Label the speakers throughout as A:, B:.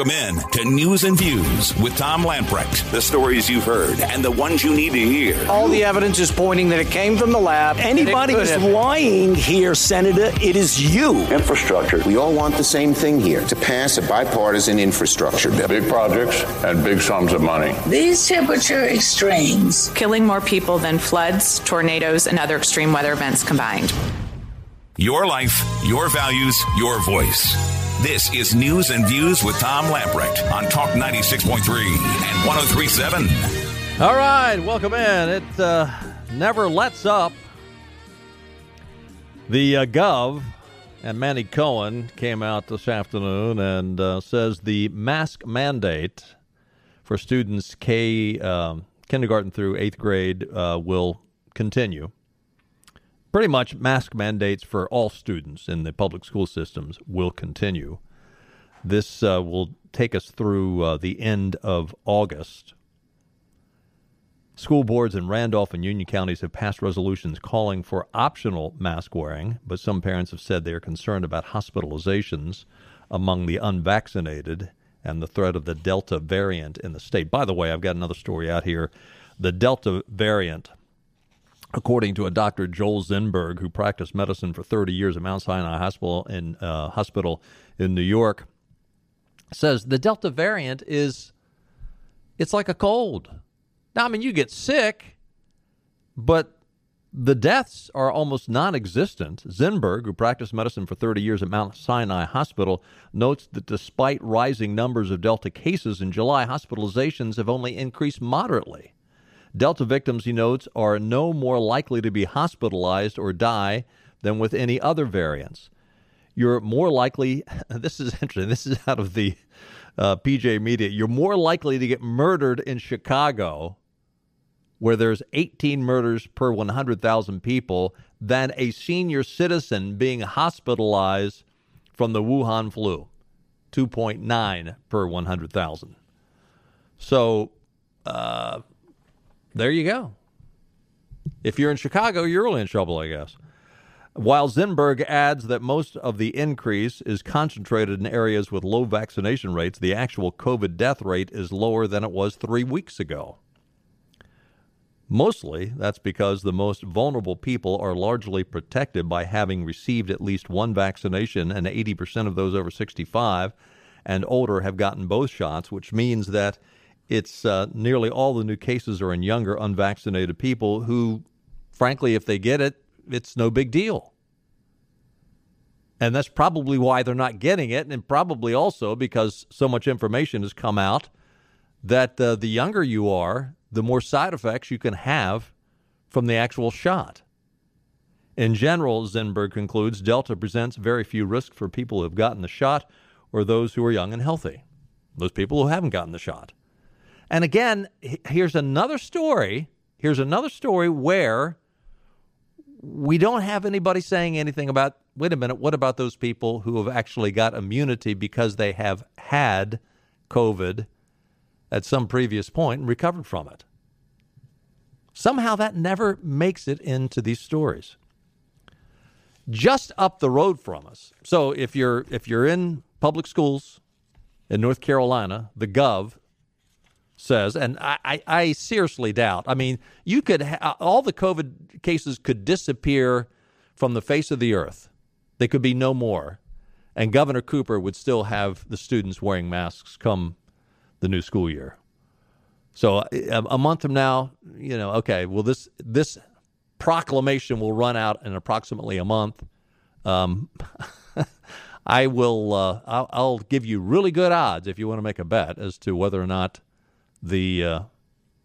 A: Welcome in to News and Views with Tom Lamprecht. The stories you've heard and the ones you need to hear.
B: All the evidence is pointing that it came from the lab.
C: Anybody who's lying here, Senator, it is you.
D: Infrastructure. We all want the same thing here to pass a bipartisan infrastructure bill.
E: Big projects and big sums of money.
F: These temperature extremes
G: killing more people than floods, tornadoes, and other extreme weather events combined.
A: Your life, your values, your voice. This is News and Views with Tom Lamprecht on Talk 96.3 and 1037.
H: All right, welcome in. It uh, never lets up. The uh, Gov and Mandy Cohen came out this afternoon and uh, says the mask mandate for students K um, kindergarten through eighth grade uh, will continue pretty much mask mandates for all students in the public school systems will continue. This uh, will take us through uh, the end of August. School boards in Randolph and Union counties have passed resolutions calling for optional mask wearing, but some parents have said they are concerned about hospitalizations among the unvaccinated and the threat of the Delta variant in the state. By the way, I've got another story out here. The Delta variant according to a Dr. Joel Zinberg, who practiced medicine for 30 years at Mount Sinai Hospital in uh, hospital in New York, says the Delta variant is it's like a cold. Now, I mean, you get sick, but the deaths are almost non existent. Zinberg, who practiced medicine for 30 years at Mount Sinai Hospital, notes that despite rising numbers of Delta cases in July, hospitalizations have only increased moderately. Delta victims, he notes, are no more likely to be hospitalized or die than with any other variants. You're more likely, this is interesting, this is out of the uh, PJ Media, you're more likely to get murdered in Chicago, where there's 18 murders per 100,000 people, than a senior citizen being hospitalized from the Wuhan flu, 2.9 per 100,000. So, uh, there you go. If you're in Chicago, you're really in trouble, I guess. While Zinberg adds that most of the increase is concentrated in areas with low vaccination rates, the actual COVID death rate is lower than it was three weeks ago. Mostly, that's because the most vulnerable people are largely protected by having received at least one vaccination, and 80% of those over 65 and older have gotten both shots, which means that it's uh, nearly all the new cases are in younger, unvaccinated people who, frankly, if they get it, it's no big deal. And that's probably why they're not getting it, and probably also because so much information has come out that uh, the younger you are, the more side effects you can have from the actual shot. In general, Zinberg concludes, Delta presents very few risks for people who have gotten the shot or those who are young and healthy, those people who haven't gotten the shot. And again, here's another story. Here's another story where we don't have anybody saying anything about, wait a minute, what about those people who have actually got immunity because they have had COVID at some previous point and recovered from it? Somehow that never makes it into these stories. Just up the road from us. So if you're if you're in public schools in North Carolina, the Gov says, and I, I, I seriously doubt. I mean, you could ha- all the COVID cases could disappear from the face of the earth. They could be no more, and Governor Cooper would still have the students wearing masks come the new school year. So a, uh, a month from now, you know, okay, well this this proclamation will run out in approximately a month. Um, I will. Uh, I'll, I'll, give you really good odds if you want to make a bet as to whether or not the uh,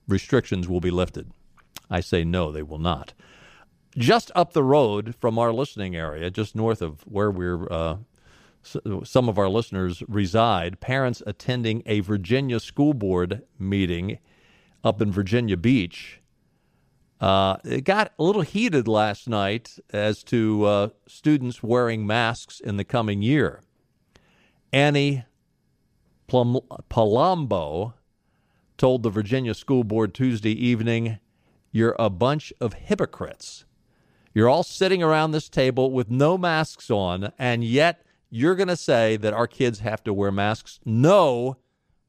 H: restrictions will be lifted. I say no, they will not. Just up the road from our listening area, just north of where we're, uh, some of our listeners reside, parents attending a Virginia school board meeting up in Virginia Beach. Uh, it got a little heated last night as to uh, students wearing masks in the coming year. Annie Palumbo told the Virginia School Board Tuesday evening, You're a bunch of hypocrites. You're all sitting around this table with no masks on, and yet you're going to say that our kids have to wear masks? No,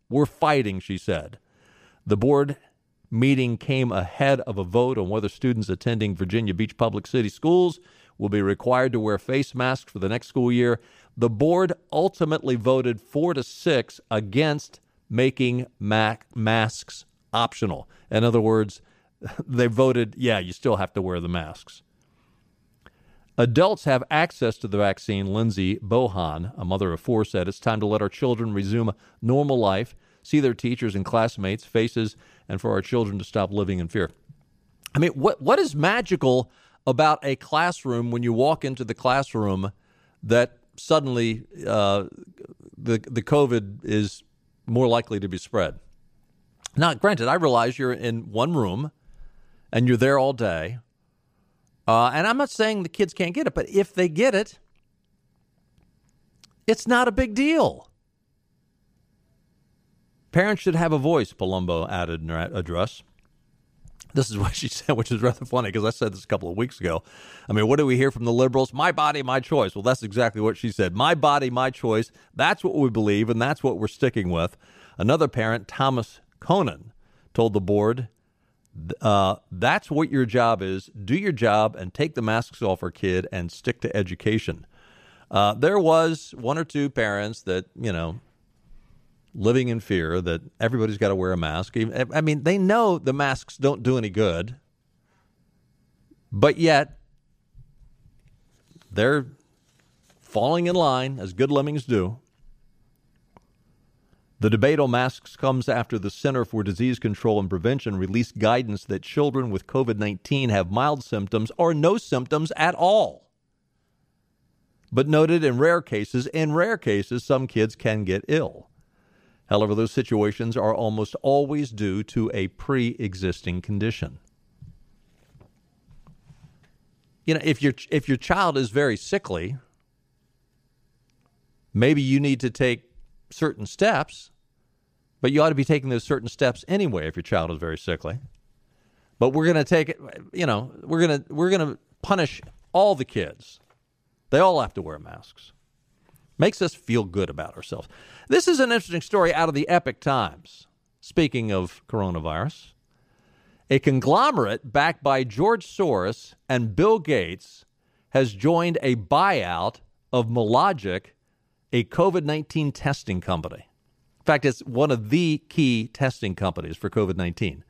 H: we're fighting, she said. The board meeting came ahead of a vote on whether students attending Virginia Beach Public City Schools will be required to wear face masks for the next school year. The board ultimately voted 4 to 6 against making mac- masks optional. In other words, they voted, yeah, you still have to wear the masks. Adults have access to the vaccine, Lindsay Bohan, a mother of four, said it's time to let our children resume normal life, see their teachers and classmates' faces, and for our children to stop living in fear. I mean, what what is magical about a classroom when you walk into the classroom that suddenly uh, the the COVID is more likely to be spread? Now, granted, I realize you're in one room and you're there all day. Uh, and I'm not saying the kids can't get it, but if they get it, it's not a big deal. Parents should have a voice, Palumbo added in her address. This is what she said, which is rather funny because I said this a couple of weeks ago. I mean, what do we hear from the liberals? My body, my choice. Well, that's exactly what she said. My body, my choice. That's what we believe, and that's what we're sticking with. Another parent, Thomas Conan, told the board uh, that's what your job is. Do your job and take the masks off our kid and stick to education. Uh, there was one or two parents that, you know, living in fear that everybody's got to wear a mask. I mean, they know the masks don't do any good, but yet they're falling in line as good lemmings do. The debate on masks comes after the Center for Disease Control and Prevention released guidance that children with COVID 19 have mild symptoms or no symptoms at all. But noted in rare cases, in rare cases, some kids can get ill. However, those situations are almost always due to a pre existing condition. You know, if your, if your child is very sickly, maybe you need to take certain steps, but you ought to be taking those certain steps anyway if your child is very sickly. But we're going to take it, you know, we're going to we're going to punish all the kids. They all have to wear masks. Makes us feel good about ourselves. This is an interesting story out of the Epoch Times. Speaking of coronavirus, a conglomerate backed by George Soros and Bill Gates has joined a buyout of Mologic a COVID 19 testing company. In fact, it's one of the key testing companies for COVID 19.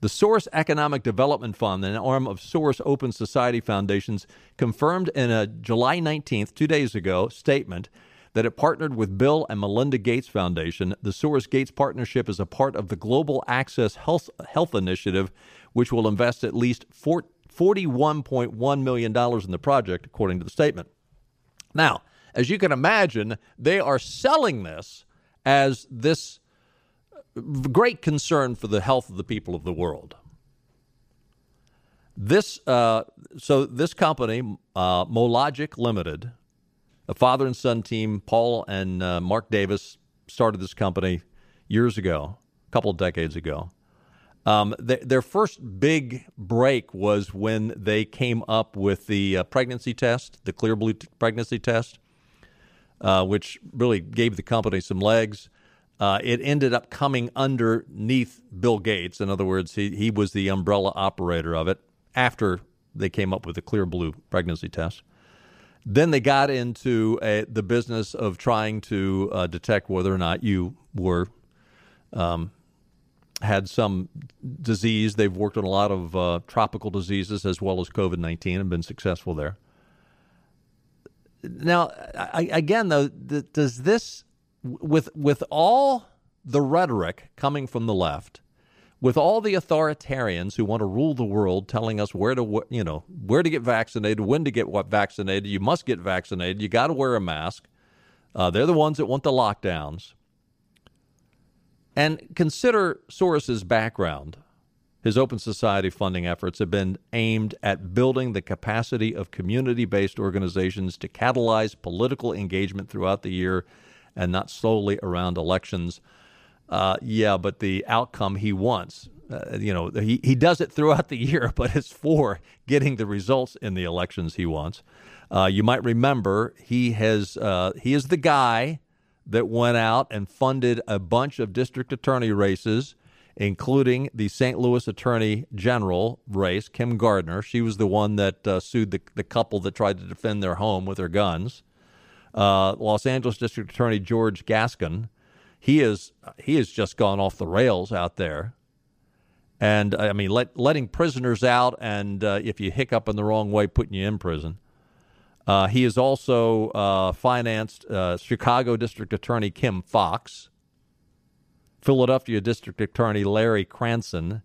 H: The Soros Economic Development Fund, an arm of Soros Open Society Foundations, confirmed in a July 19th, two days ago, statement that it partnered with Bill and Melinda Gates Foundation. The Soros Gates partnership is a part of the Global Access Health, Health Initiative, which will invest at least $41.1 million in the project, according to the statement. Now, as you can imagine, they are selling this as this great concern for the health of the people of the world. This uh, so this company, uh, Mologic Limited, a father and son team, Paul and uh, Mark Davis started this company years ago, a couple of decades ago. Um, th- their first big break was when they came up with the uh, pregnancy test, the Clear Blue t- pregnancy test uh, which really gave the company some legs. Uh, it ended up coming underneath Bill Gates. In other words, he, he was the umbrella operator of it after they came up with the Clear Blue pregnancy test. Then they got into a, the business of trying to uh, detect whether or not you were um, had some disease. They've worked on a lot of uh, tropical diseases as well as COVID nineteen and been successful there. Now, I, again, though, th- does this, with with all the rhetoric coming from the left, with all the authoritarians who want to rule the world, telling us where to, you know, where to get vaccinated, when to get what vaccinated, you must get vaccinated, you got to wear a mask. Uh, they're the ones that want the lockdowns. And consider Soros's background. His Open Society funding efforts have been aimed at building the capacity of community based organizations to catalyze political engagement throughout the year and not solely around elections. Uh, yeah, but the outcome he wants uh, you know, he, he does it throughout the year, but it's for getting the results in the elections he wants. Uh, you might remember he has uh, he is the guy that went out and funded a bunch of district attorney races, including the St. Louis Attorney General race, Kim Gardner. She was the one that uh, sued the, the couple that tried to defend their home with their guns. Uh, Los Angeles District Attorney George Gascon, he is he has just gone off the rails out there. And I mean, let, letting prisoners out, and uh, if you hiccup in the wrong way, putting you in prison. Uh, he has also uh, financed uh, Chicago District Attorney Kim Foxx, Philadelphia District Attorney Larry Krasner,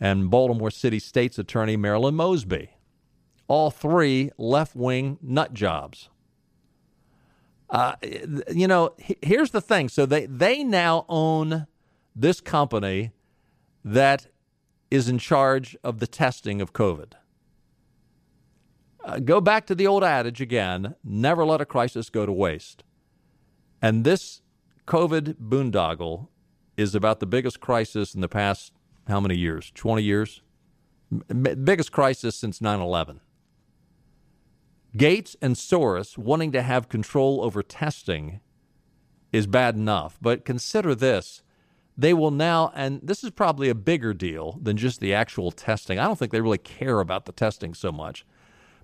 H: and Baltimore City State's Attorney Marilyn Mosby. All three left wing nut jobs. Uh, you know, here's the thing. So they, they now own this company that is in charge of the testing of COVID. Uh, go back to the old adage again never let a crisis go to waste. And this COVID boondoggle is about the biggest crisis in the past how many years? 20 years? M- biggest crisis since 9 11. Gates and Soros wanting to have control over testing is bad enough. But consider this they will now, and this is probably a bigger deal than just the actual testing. I don't think they really care about the testing so much.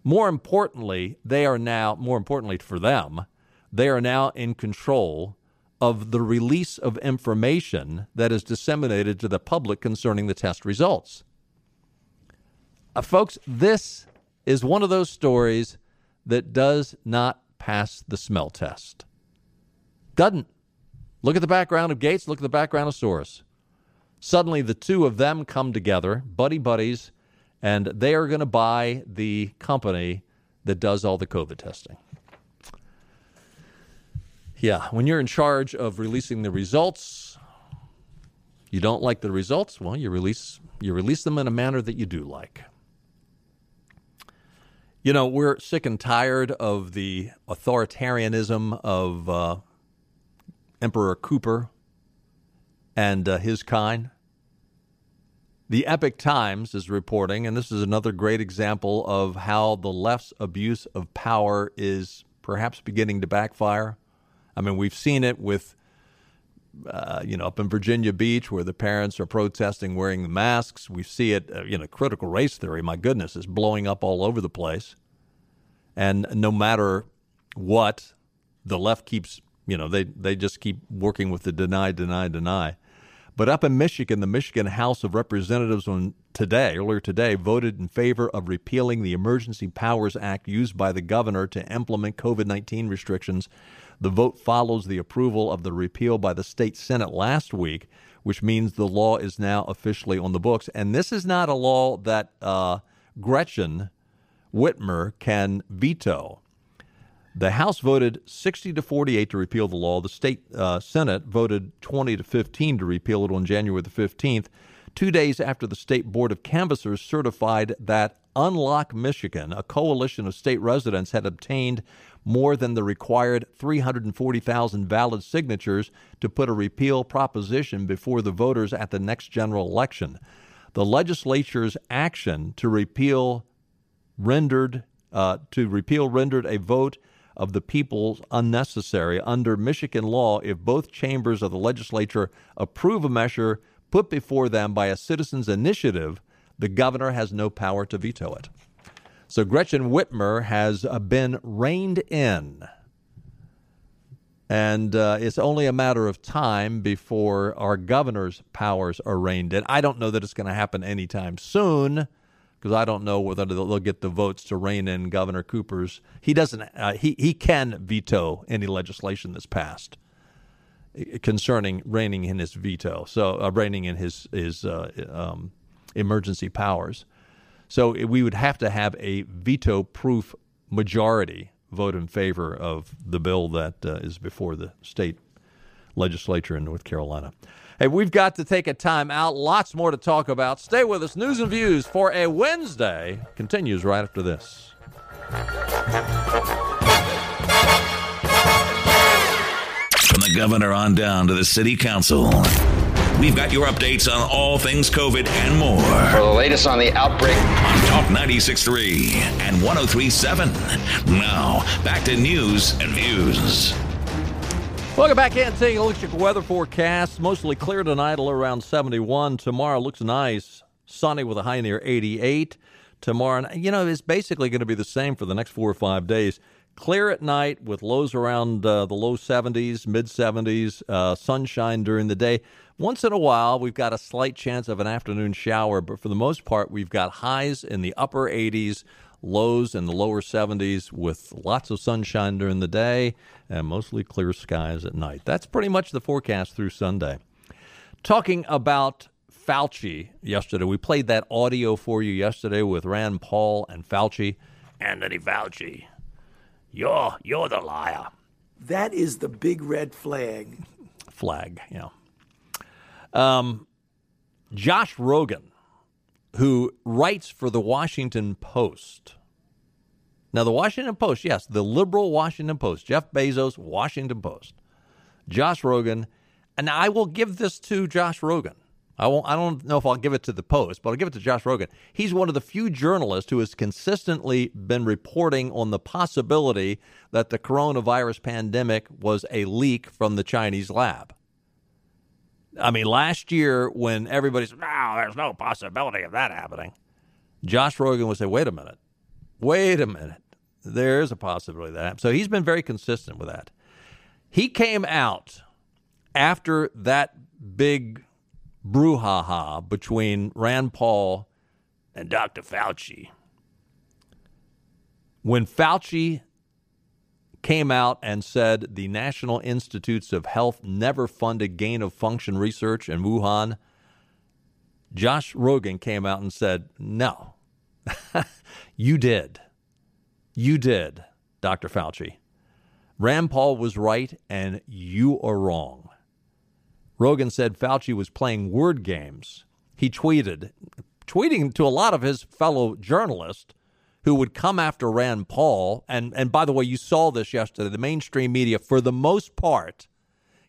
H: More importantly, they are now, more importantly for them, they are now in control of the release of information that is disseminated to the public concerning the test results. Uh, folks, this is one of those stories that does not pass the smell test. Doesn't. Look at the background of Gates, look at the background of Soros. Suddenly, the two of them come together, buddy buddies, and they are going to buy the company that does all the COVID testing. Yeah, when you're in charge of releasing the results, you don't like the results, well, you release you release them in a manner that you do like. You know, we're sick and tired of the authoritarianism of uh, Emperor Cooper and uh, his kind. The Epoch Times is reporting, and this is another great example of how the left's abuse of power is perhaps beginning to backfire. I mean, we've seen it with, uh, you know, up in Virginia Beach where the parents are protesting wearing the masks. We see it, uh, you know, critical race theory, my goodness, is blowing up all over the place. And no matter what, the left keeps, you know, they, they just keep working with the deny, deny, deny. But up in Michigan, the Michigan House of Representatives on today, earlier today, voted in favor of repealing the Emergency Powers Act used by the governor to implement COVID 19 restrictions. The vote follows the approval of the repeal by the state Senate last week, which means the law is now officially on the books. And this is not a law that uh, Gretchen Whitmer can veto. The House voted 60 to 48 to repeal the law. The state uh, Senate voted 20 to 15 to repeal it on January the 15th, two days after the state board of canvassers certified that Unlock Michigan, a coalition of state residents, had obtained more than the required 340,000 valid signatures to put a repeal proposition before the voters at the next general election. The legislature's action to repeal rendered uh, to repeal rendered a vote of the people unnecessary under Michigan law if both chambers of the legislature approve a measure put before them by a citizen's initiative, the governor has no power to veto it. So Gretchen Whitmer has uh, been reined in. And uh, it's only a matter of time before our governor's powers are reined in. I don't know that it's going to happen anytime soon because I don't know whether they'll get the votes to rein in Governor Cooper's. He doesn't. Uh, he he can veto any legislation that's passed uh, concerning reining in his veto. So uh, reining in his his uh, um, emergency powers. So we would have to have a veto-proof majority vote in favor of the bill that uh, is before the state legislature in North Carolina. Hey, we've got to take a time out. Lots more to talk about. Stay with us. News and views for a Wednesday continues right after this.
A: From the governor on down to the city council. We've got your updates on all things COVID and more.
I: For the latest on the outbreak
A: on Talk 96.3 and 1037. Now, back to news and views.
H: Welcome back in. Taking a look at your weather forecast. Mostly clear tonight, around 71. Tomorrow looks nice. Sunny with a high near 88. Tomorrow, you know, it's basically going to be the same for the next four or five days. Clear at night with lows around uh, the low 70s, mid 70s, uh, sunshine during the day. Once in a while, we've got a slight chance of an afternoon shower, but for the most part, we've got highs in the upper 80s, lows in the lower 70s with lots of sunshine during the day and mostly clear skies at night. That's pretty much the forecast through Sunday. Talking about Fauci yesterday, we played that audio for you yesterday with Rand Paul and Fauci. Anthony Fauci, you're you're the liar.
J: That is the big red flag.
H: Flag, yeah. Um, Josh Rogin, who writes for the Washington Post. Now, the Washington Post, yes, the liberal Washington Post, Jeff Bezos, Washington Post, Josh Rogin. and I will give this to Josh Rogin. I won't. I don't know if I'll give it to the Post, but I'll give it to Josh Rogin. He's one of the few journalists who has consistently been reporting on the possibility that the coronavirus pandemic was a leak from the Chinese lab. I mean, last year when everybody said, no, there's no possibility of that happening, Josh Rogin would say, wait a minute, wait a minute. There's a possibility that. So he's been very consistent with that. He came out after that big brouhaha between Rand Paul and Dr. Fauci. When Fauci came out and said the National Institutes of Health never funded gain of function research in Wuhan. Josh Rogin came out and said, No, you did. You did, Dr. Fauci. Rand Paul was right and you are wrong. Rogin said Fauci was playing word games. He tweeted, tweeting to a lot of his fellow journalists who would come after Rand Paul. And, and by the way, you saw this yesterday. The mainstream media, for the most part,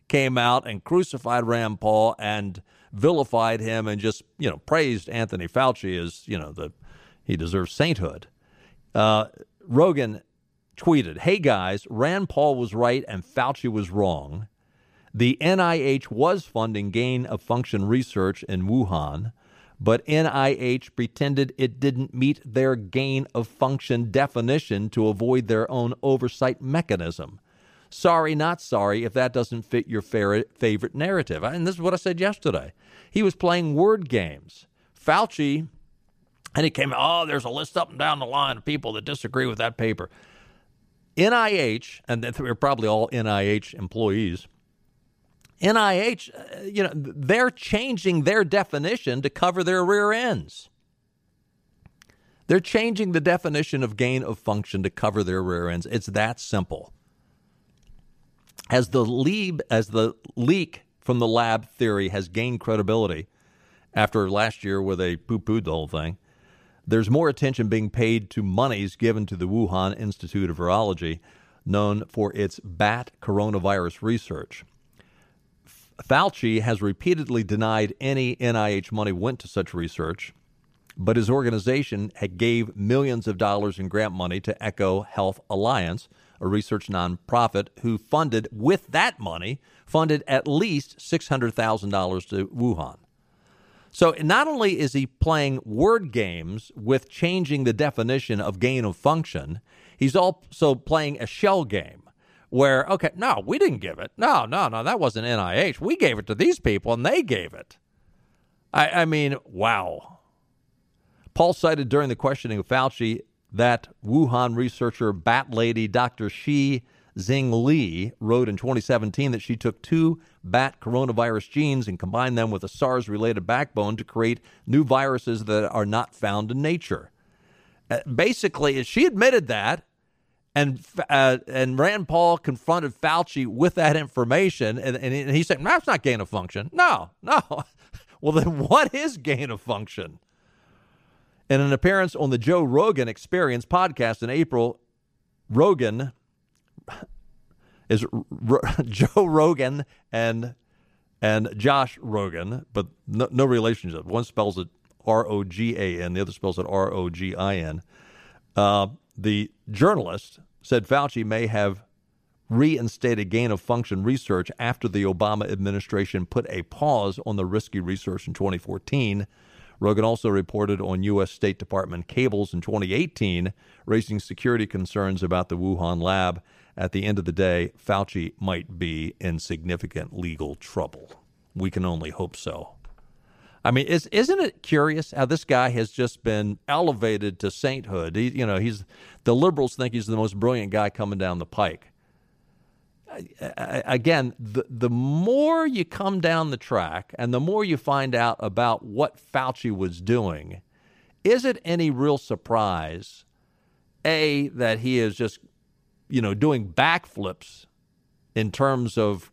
H: came out and crucified Rand Paul and vilified him and just, you know, praised Anthony Fauci as, you know, the he deserves sainthood. Uh, Rogin tweeted, Hey guys, Rand Paul was right and Fauci was wrong. The NIH was funding gain of function research in Wuhan but NIH pretended it didn't meet their gain of function definition to avoid their own oversight mechanism. Sorry, not sorry if that doesn't fit your favorite narrative. And this is what I said yesterday. He was playing word games. Fauci, and he came, oh, there's a list up and down the line of people that disagree with that paper. NIH, and they're probably all NIH employees, NIH, uh, you know, they're changing their definition to cover their rear ends. They're changing the definition of gain of function to cover their rear ends. It's that simple. As the lead, as the leak from the lab theory has gained credibility after last year where they poo-pooed the whole thing, there's more attention being paid to monies given to the Wuhan Institute of Virology, known for its bat coronavirus research. Fauci has repeatedly denied any NIH money went to such research, but his organization gave millions of dollars in grant money to EcoHealth Alliance, a research nonprofit who funded with that money funded at least $600,000 to Wuhan. So not only is he playing word games with changing the definition of gain of function, he's also playing a shell game where, okay, no, we didn't give it. No, no, no, that wasn't NIH. We gave it to these people and they gave it. I, I mean, wow. Paul cited during the questioning of Fauci that Wuhan researcher Bat Lady Dr. Shi Zhengli wrote in 2017 that she took two bat coronavirus genes and combined them with a SARS related backbone to create new viruses that are not found in nature. Uh, basically, she admitted that and uh, and Rand Paul confronted Fauci with that information, and, and he said, "That's not gain of function." No, no. well, then what is gain of function? In an appearance on the Joe Rogan Experience podcast in April, Rogan is R- Joe Rogan and and Josh Rogin, but no, no relationship. One spells it R O G A N, the other spells it R O G I N. Uh, the journalist said Fauci may have reinstated gain of function research after the Obama administration put a pause on the risky research in 2014. Rogin also reported on U.S. State Department cables in 2018, raising security concerns about the Wuhan lab. At the end of the day, Fauci might be in significant legal trouble. We can only hope so. I mean, is, isn't it curious how this guy has just been elevated to sainthood? He, you know, he's the liberals think he's the most brilliant guy coming down the pike. Again, the the more you come down the track and the more you find out about what Fauci was doing, is it any real surprise, a that he is just, you know, doing backflips in terms of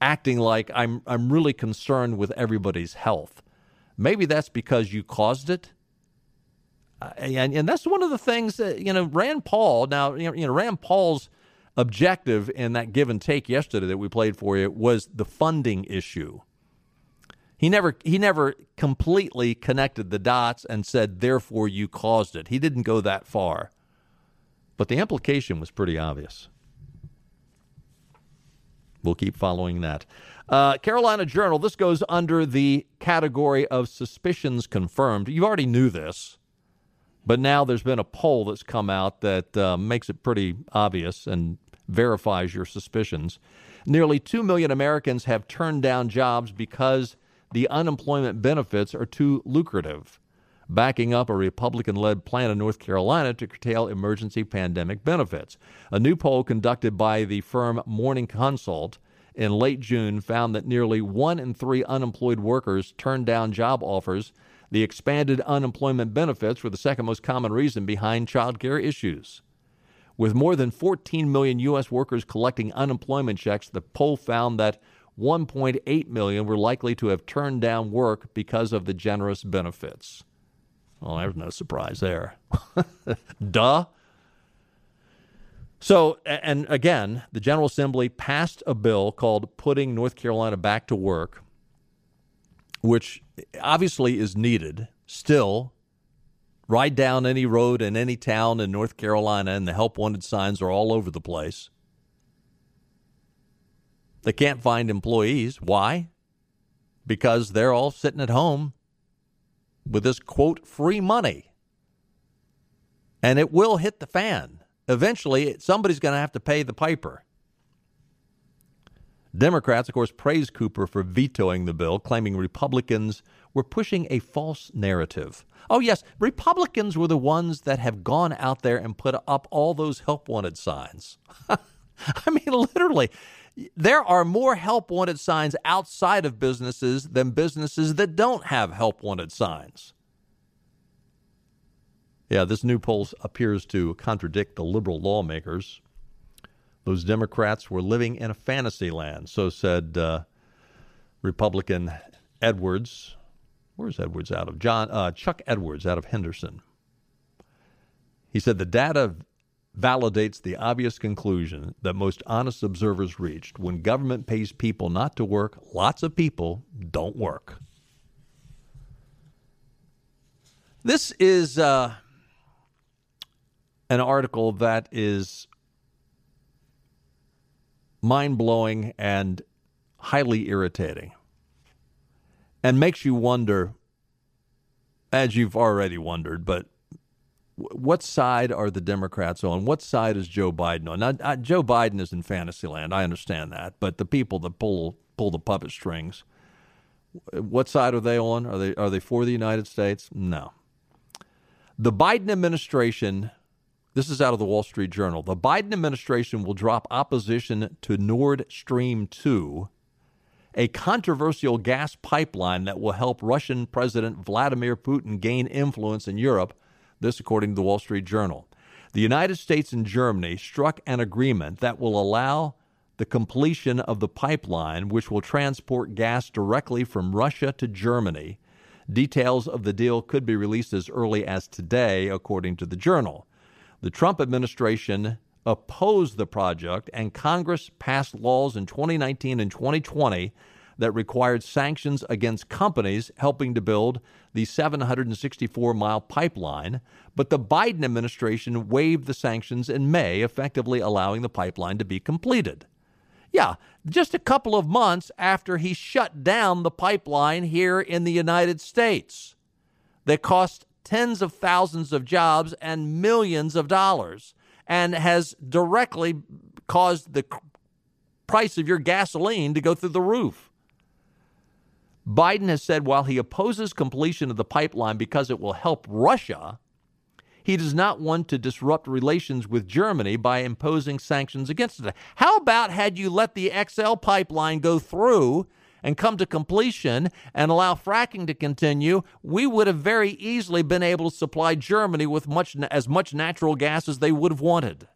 H: acting like I'm I'm really concerned with everybody's health. Maybe that's because you caused it. Uh, and, and that's one of the things that, you know, Rand Paul, now, you know, Rand Paul's objective in that give and take yesterday that we played for you was the funding issue. He never he never completely connected the dots and said therefore you caused it. He didn't go that far. But the implication was pretty obvious. We'll keep following that. Uh, Carolina Journal, this goes under the category of suspicions confirmed. You already knew this, but now there's been a poll that's come out that uh, makes it pretty obvious and verifies your suspicions. Nearly 2 million Americans have turned down jobs because the unemployment benefits are too lucrative, backing up a Republican led plan in North Carolina to curtail emergency pandemic benefits. A new poll conducted by the firm Morning Consult in late June found that nearly one in three unemployed workers turned down job offers. The expanded unemployment benefits were the second most common reason behind child care issues. With more than 14 million U.S. workers collecting unemployment checks, the poll found that 1.8 million were likely to have turned down work because of the generous benefits. Well, there's no surprise there. Duh. So, and again, the General Assembly passed a bill called Putting North Carolina Back to Work, which obviously is needed still. Ride down any road in any town in North Carolina, and the help wanted signs are all over the place. They can't find employees. Why? Because they're all sitting at home with this quote free money. And it will hit the fan eventually somebody's going to have to pay the piper. Democrats, of course, praised Cooper for vetoing the bill, claiming Republicans were pushing a false narrative. Oh, yes, Republicans were the ones that have gone out there and put up all those help wanted signs. I mean, literally, there are more help wanted signs outside of businesses than businesses that don't have help wanted signs. Yeah, this new poll appears to contradict the liberal lawmakers. Those Democrats were living in a fantasy land, so said uh, Republican Edwards. Where's Edwards out of? John uh, Chuck Edwards out of Henderson. He said the data validates the obvious conclusion that most honest observers reached. When government pays people not to work, lots of people don't work. This is. Uh, an article that is mind blowing and highly irritating and makes you wonder, as you've already wondered, but what side are the Democrats on? What side is Joe Biden on? Now, Joe Biden is in fantasy land. I understand that, but the people that pull pull the puppet strings, what side are they on? Are they are they for the United States? No. The Biden administration this is out of the Wall Street Journal. The Biden administration will drop opposition to Nord Stream 2, a controversial gas pipeline that will help Russian President Vladimir Putin gain influence in Europe. This, according to the Wall Street Journal. The United States and Germany struck an agreement that will allow the completion of the pipeline, which will transport gas directly from Russia to Germany. Details of the deal could be released as early as today, according to the journal. The Trump administration opposed the project, and Congress passed laws in 2019 and 2020 that required sanctions against companies helping to build the 764 mile pipeline, but the Biden administration waived the sanctions in May, effectively allowing the pipeline to be completed. Yeah, just a couple of months after he shut down the pipeline here in the United States that cost tens of thousands of jobs and millions of dollars and has directly caused the price of your gasoline to go through the roof. Biden has said while he opposes completion of the pipeline because it will help Russia, he does not want to disrupt relations with Germany by imposing sanctions against it. How about had you let the XL pipeline go through and come to completion and allow fracking to continue? We would have very easily been able to supply Germany with much as much natural gas as they would have wanted.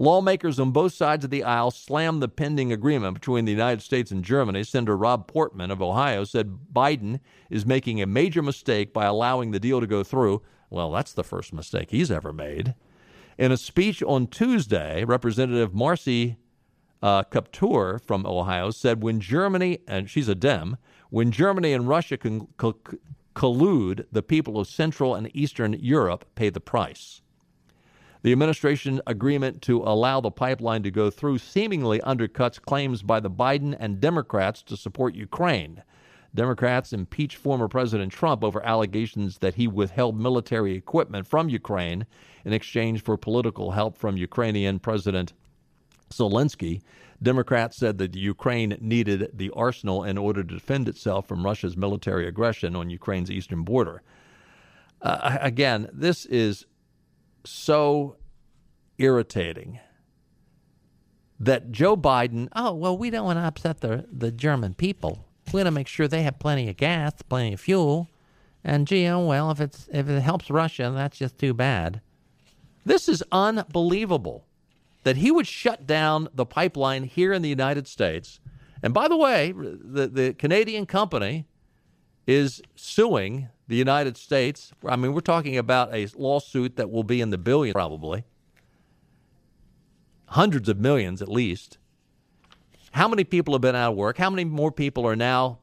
H: Lawmakers on both sides of the aisle slammed the pending agreement between the United States and Germany. Senator Rob Portman of Ohio said Biden is making a major mistake by allowing the deal to go through. Well, that's the first mistake he's ever made. In a speech on Tuesday, Representative Marcy uh, Kaptur from Ohio said when Germany, and she's a Dem, when Germany and Russia con- co- collude, the people of Central and Eastern Europe pay the price. The administration agreement to allow the pipeline to go through seemingly undercuts claims by the Biden and Democrats to support Ukraine. Democrats impeached former President Trump over allegations that he withheld military equipment from Ukraine in exchange for political help from Ukrainian President Zelensky. Democrats said that Ukraine needed the arsenal in order to defend itself from Russia's military aggression on Ukraine's eastern border. Uh, again, this is so irritating that Joe Biden, oh, well, we don't want to upset the, the German people. We want to make sure they have plenty of gas, plenty of fuel. And gee, oh, well, if, it's, if it helps Russia, that's just too bad. This is unbelievable that he would shut down the pipeline here in the United States. And by the way, the, the Canadian company is suing the United States. I mean, we're talking about a lawsuit that will be in the billions, probably hundreds of millions at least. How many people have been out of work? How many more people are now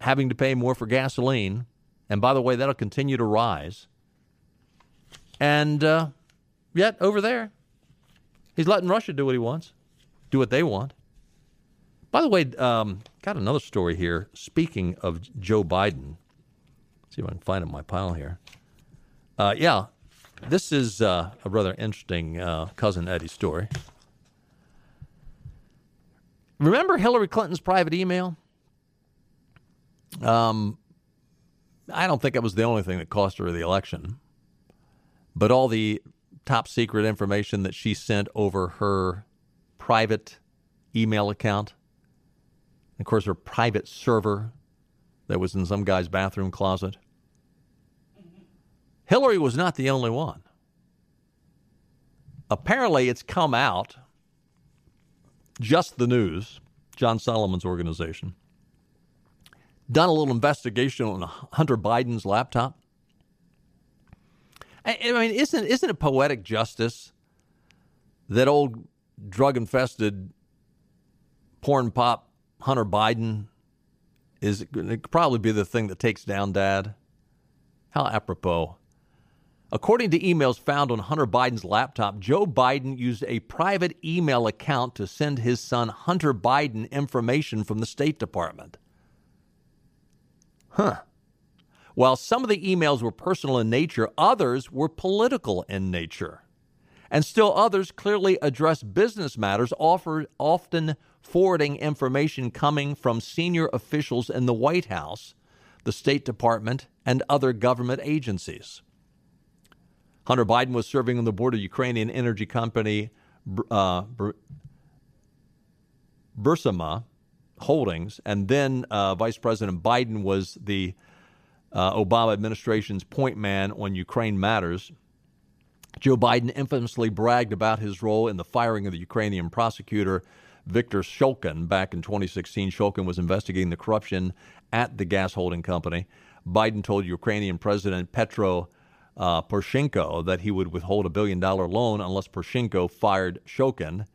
H: having to pay more for gasoline? And by the way, that'll continue to rise. And uh, yet, over there, he's letting Russia do what he wants, do what they want. By the way, um, got another story here. Speaking of Joe Biden, see if I can find it in my pile here. Uh, yeah, this is uh, a rather interesting uh, cousin Eddie story. Remember Hillary Clinton's private email? Um, I don't think it was the only thing that cost her the election, but all the top secret information that she sent over her private email account, of course, her private server that was in some guy's bathroom closet. Hillary was not the only one. Apparently, it's come out, just the news, John Solomon's organization, done a little investigation on Hunter Biden's laptop. I, mean, isn't isn't it poetic justice that old drug infested porn pop Hunter Biden is it probably be the thing that takes down Dad? How apropos. According to emails found on Hunter Biden's laptop, Joe Biden used a private email account to send his son Hunter Biden information from the State Department. Huh. While some of the emails were personal in nature, others were political in nature. And still others clearly address business matters, offer, often forwarding information coming from senior officials in the White House, the State Department, and other government agencies. Hunter Biden was serving on the board of Ukrainian energy company uh, Burisma Holdings, and then uh, Vice President Biden was the uh, Obama administration's point man on Ukraine matters. Joe Biden infamously bragged about his role in the firing of the Ukrainian prosecutor Viktor Shulkin back in 2016. Shulkin was investigating the corruption at the gas holding company. Biden told Ukrainian President Petro uh, Poroshenko that he would withhold a billion dollar loan unless Poroshenko fired Shulkin,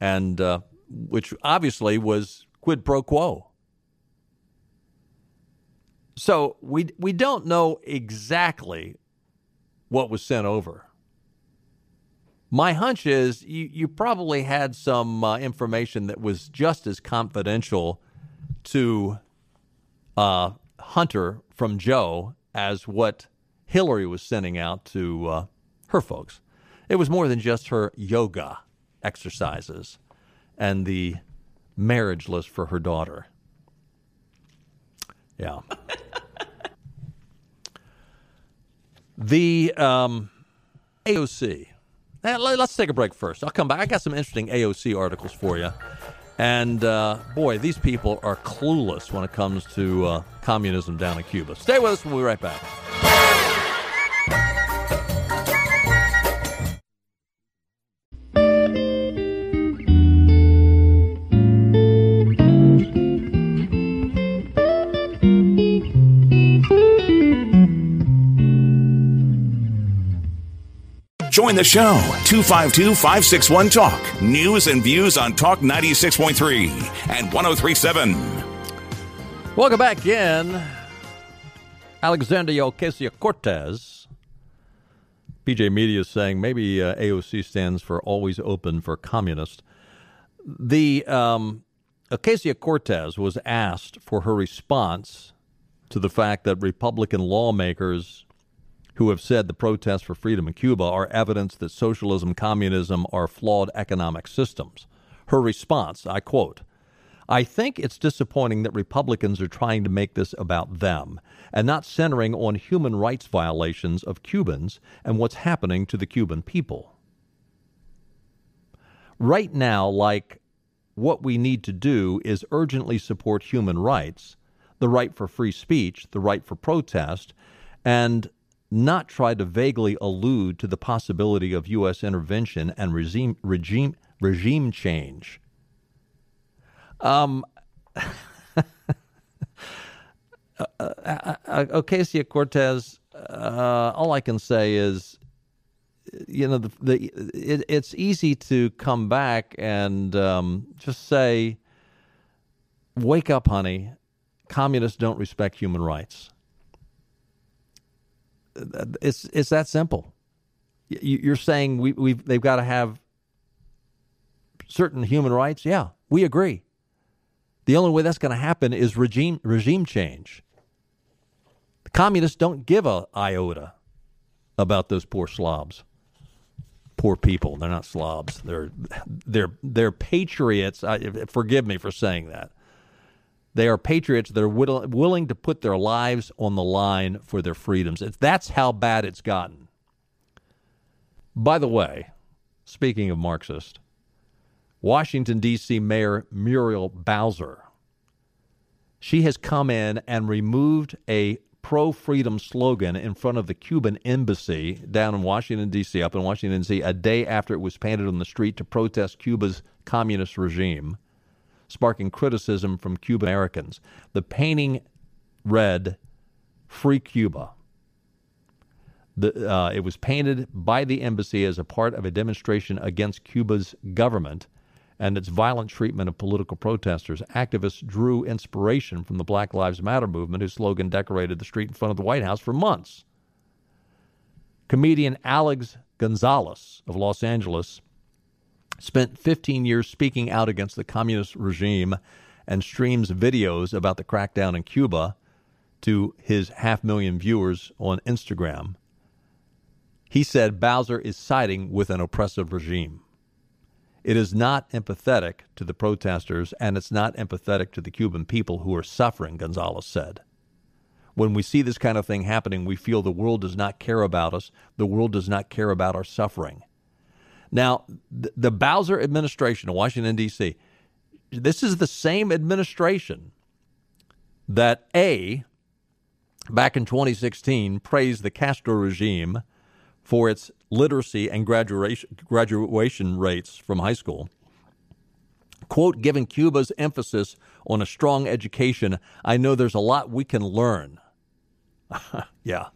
H: and uh, which obviously was quid pro quo. So we we don't know exactly what was sent over. My hunch is you, you probably had some uh, information that was just as confidential to uh, Hunter from Joe as what Hillary was sending out to uh, her folks. It was more than just her yoga exercises and the marriage list for her daughter. Yeah. the um, AOC. Let's take a break first. I'll come back. I got some interesting AOC articles for you. And uh, boy, these people are clueless when it comes to uh, communism down in Cuba. Stay with us. We'll be right back.
A: Join the show 252 561 Talk. News and views on Talk 96.3 and 1037.
H: Welcome back in. Alexandria Ocasio Cortez. PJ Media is saying maybe uh, AOC stands for always open for communist. The um, Ocasio Cortez was asked for her response to the fact that Republican lawmakers who have said the protests for freedom in Cuba are evidence that socialism, communism are flawed economic systems. Her response, I quote, I think it's disappointing that Republicans are trying to make this about them and not centering on human rights violations of Cubans and what's happening to the Cuban people. Right now, like what we need to do is urgently support human rights, the right for free speech, the right for protest, and not try to vaguely allude to the possibility of U.S. intervention and regime regime regime change. Um, uh, uh, uh, Ocasio Cortez. Uh, all I can say is, you know, the, the it, it's easy to come back and um, just say, "Wake up, honey! Communists don't respect human rights." It's it's that simple. You're saying we we they've got to have certain human rights. Yeah, we agree. The only way that's going to happen is regime regime change. The communists don't give a iota about those poor slobs. Poor people. They're not slobs. They're they're they're patriots. I, forgive me for saying that. They are patriots that are willing to put their lives on the line for their freedoms. That's how bad it's gotten. By the way, speaking of Marxist, Washington, D.C. Mayor Muriel Bowser, she has come in and removed a pro freedom slogan in front of the Cuban embassy down in Washington, D.C., up in Washington, D.C., a day after it was painted on the street to protest Cuba's communist regime sparking criticism from Cuban Americans. The painting read, Free Cuba. The, uh, it was painted by the embassy as a part of a demonstration against Cuba's government and its violent treatment of political protesters. Activists drew inspiration from the Black Lives Matter movement, whose slogan decorated the street in front of the White House for months. Comedian Alex Gonzalez of Los Angeles spent 15 years speaking out against the communist regime and streams videos about the crackdown in Cuba to his half million viewers on Instagram. He said Bowser is siding with an oppressive regime. It is not empathetic to the protesters, and it's not empathetic to the Cuban people who are suffering, Gonzalez said. When we see this kind of thing happening, we feel the world does not care about us, the world does not care about our suffering. Now, the, Bowser administration in Washington, D.C., this is the same administration that A, back in 2016, praised the Castro regime for its literacy and graduation, graduation rates from high school. Quote, given Cuba's emphasis on a strong education, I know there's a lot we can learn. yeah.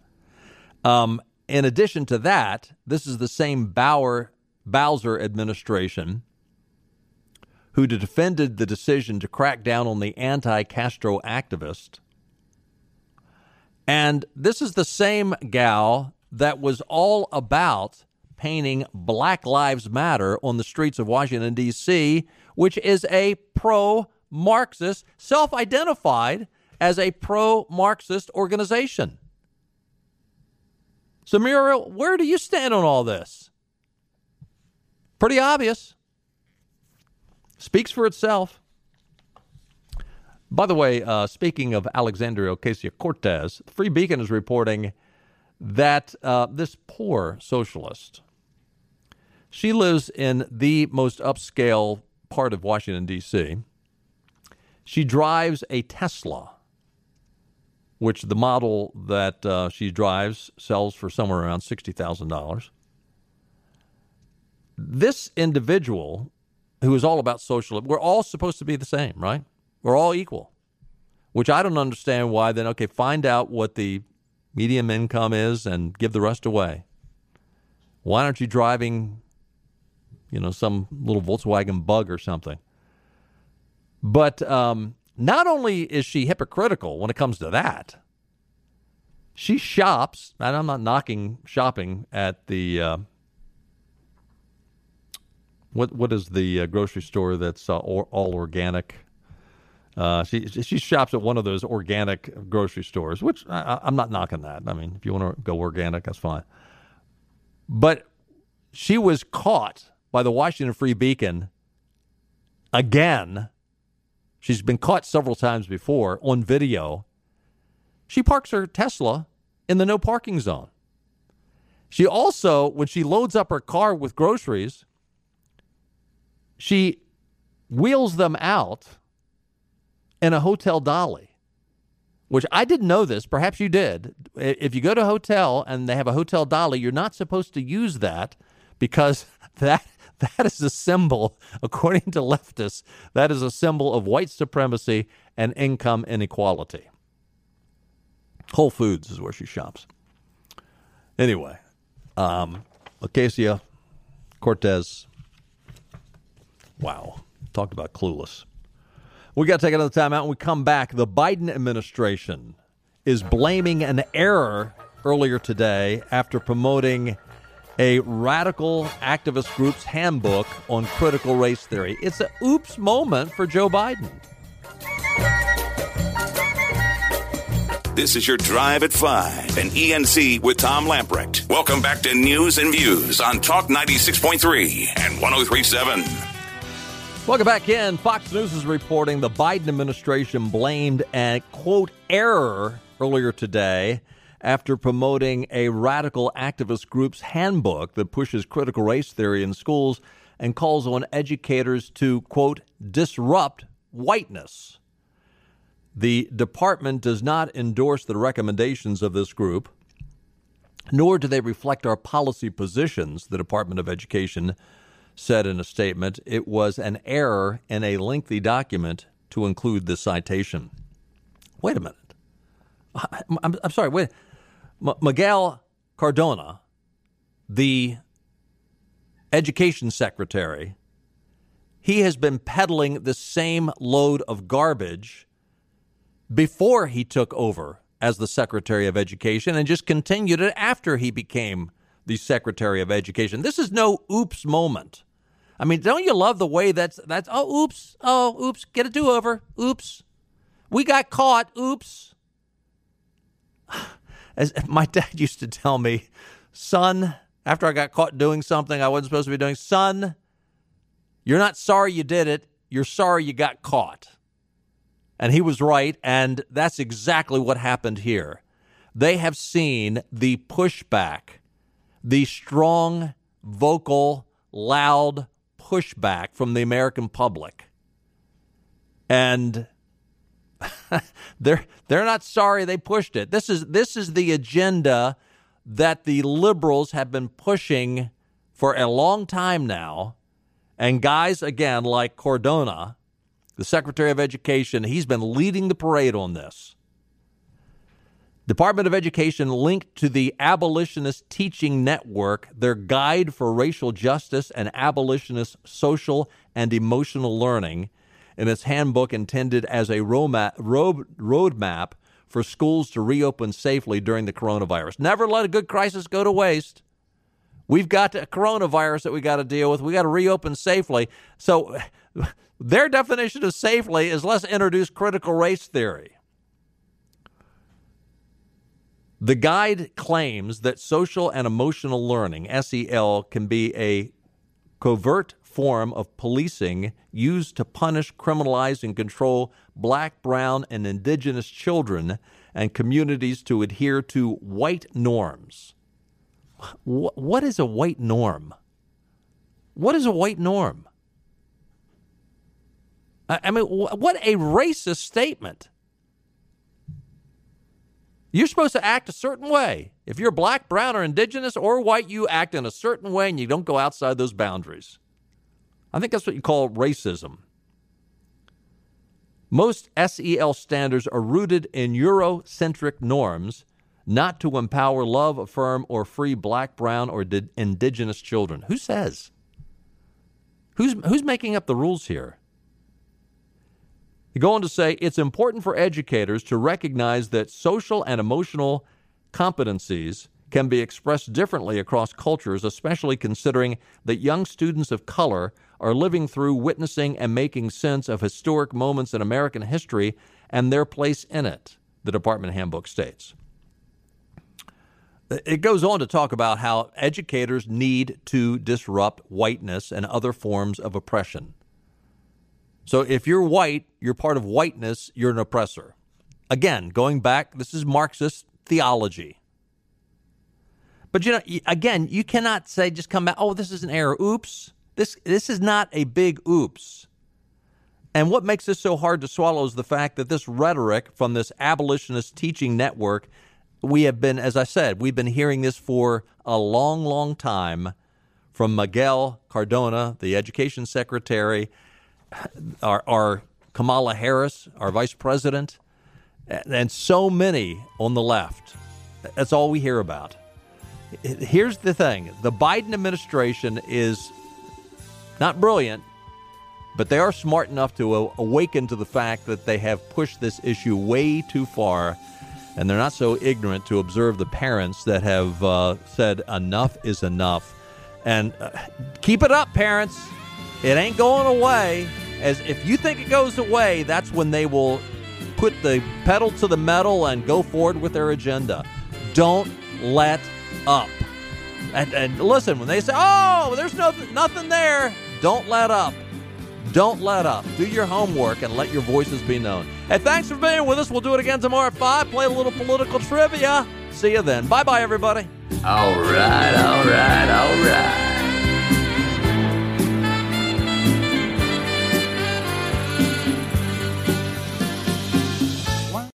H: Um, in addition to that, this is the same Bauer Bowser administration who defended the decision to crack down on the anti Castro activist. And this is the same gal that was all about painting Black Lives Matter on the streets of Washington, D.C., which is a pro Marxist, self identified as a pro Marxist organization. So, Muriel, where do you stand on all this? Pretty obvious. Speaks for itself. By the way, uh, speaking of Alexandria Ocasio Cortez, Free Beacon is reporting that uh, this poor socialist, she lives in the most upscale part of Washington, D.C. She drives a Tesla, which the model that uh, she drives sells for somewhere around $60,000. This individual, who is all about social, we're all supposed to be the same, right? We're all equal, which I don't understand why then, okay, find out what the medium income is and give the rest away. Why aren't you driving, you know, some little Volkswagen bug or something? But um, not only is she hypocritical when it comes to that, she shops, and I'm not knocking shopping at the uh, what what is the uh, grocery store that's uh, all, all organic? Uh, she she shops at one of those organic grocery stores, which I, I'm not knocking that. I mean, if you want to go organic, that's fine. But she was caught by the Washington Free Beacon again She's been caught several times before on video. She parks her Tesla in the no parking zone. She also, when she loads up her car with groceries, she wheels them out in a hotel dolly, which I didn't know this. Perhaps you did. If you go to a hotel and they have a hotel dolly, you're not supposed to use that because that that is a symbol, according to leftists, that is a symbol of white supremacy and income inequality. Whole Foods is where she shops. Anyway, um, Ocasio Cortez. Wow. Talked about clueless. We got to take another time out and we come back. The Biden administration is blaming an error earlier today after promoting a radical activist group's handbook on critical race theory. It's a oops moment for Joe Biden.
A: This is your Drive at 5 and ENC with Tom Lamprecht. Welcome back to News and Views on Talk 96.3 and 1037.
H: Welcome back in. Fox News is reporting the Biden administration blamed a quote error earlier today after promoting a radical activist group's handbook that pushes critical race theory in schools and calls on educators to, quote, disrupt whiteness. The department does not endorse the recommendations of this group, nor do they reflect our policy positions, the Department of Education said in a statement. It was an error in a lengthy document to include this citation. Wait a minute. I'm, I'm sorry. Wait. M- Miguel Cardona, the education secretary, he has been peddling the same load of garbage before he took over as the Secretary of Education and just continued it after he became the Secretary of Education. This is no oops moment. I mean, don't you love the way that's that's oh oops, oh oops, get a do-over. Oops. We got caught. Oops as my dad used to tell me, son, after I got caught doing something I wasn't supposed to be doing, son, you're not sorry you did it. You're sorry you got caught. And he was right. And that's exactly what happened here. They have seen the pushback, the strong, vocal, loud pushback from the American public. And they're they're not sorry they pushed it. This is this is the agenda that the liberals have been pushing for a long time now. And guys again like Cardona, the Secretary of Education, he's been leading the parade on this. Department of Education linked to the Abolitionist Teaching Network their guide for racial justice and abolitionist social and emotional learning in its handbook intended as a roadmap, for schools to reopen safely during the coronavirus. Never let a good crisis go to waste. We've got a coronavirus that we got to deal with. We got to reopen safely. So their definition of safely is let's introduce critical race theory. The guide claims that social and emotional learning, SEL, can be a covert form of policing used to punish, criminalize, and control black, brown, and indigenous children and communities to adhere to white norms. What is a white norm? What is a white norm? I mean, what a racist statement. You're supposed to act a certain way. If you're black, brown, or indigenous or white, you act in a certain way and you don't go outside those boundaries. I think that's what you call racism. Most SEL standards are rooted in Eurocentric norms, not to empower, love, affirm, or free black, brown, or di- indigenous children. Who says? Who's, who's making up the rules here? They go on to say it's important for educators to recognize that social and emotional competencies can be expressed differently across cultures, especially considering that young students of color are living through, witnessing, and making sense of historic moments in American history and their place in it, the Department Handbook states. It goes on to talk about how educators need to disrupt whiteness and other forms of oppression. So if you're white, you're part of whiteness, you're an oppressor. Again, going back, this is Marxist theology. But you know, again, you cannot say just come back, oh, this is an error. Oops. This this is not a big oops. And what makes this so hard to swallow is the fact that this rhetoric from this abolitionist teaching network, we have been, as I said, we've been hearing this for a long, long time from Miguel Cardona, the education secretary, our, our Kamala Harris, our vice president, and so many on the left. That's all we hear about. Here's the thing the Biden administration is not brilliant, but they are smart enough to awaken to the fact that they have pushed this issue way too far. And they're not so ignorant to observe the parents that have uh, said enough is enough. And uh, keep it up, parents. It ain't going away. As if you think it goes away, that's when they will put the pedal to the metal and go forward with their agenda. Don't let up. And, and listen, when they say, "Oh, there's no nothing there," don't let up. Don't let up. Do your homework and let your voices be known. Hey, thanks for being with us. We'll do it again tomorrow at 5. Play a little political trivia. See you then. Bye bye, everybody.
K: All right, all right, all right.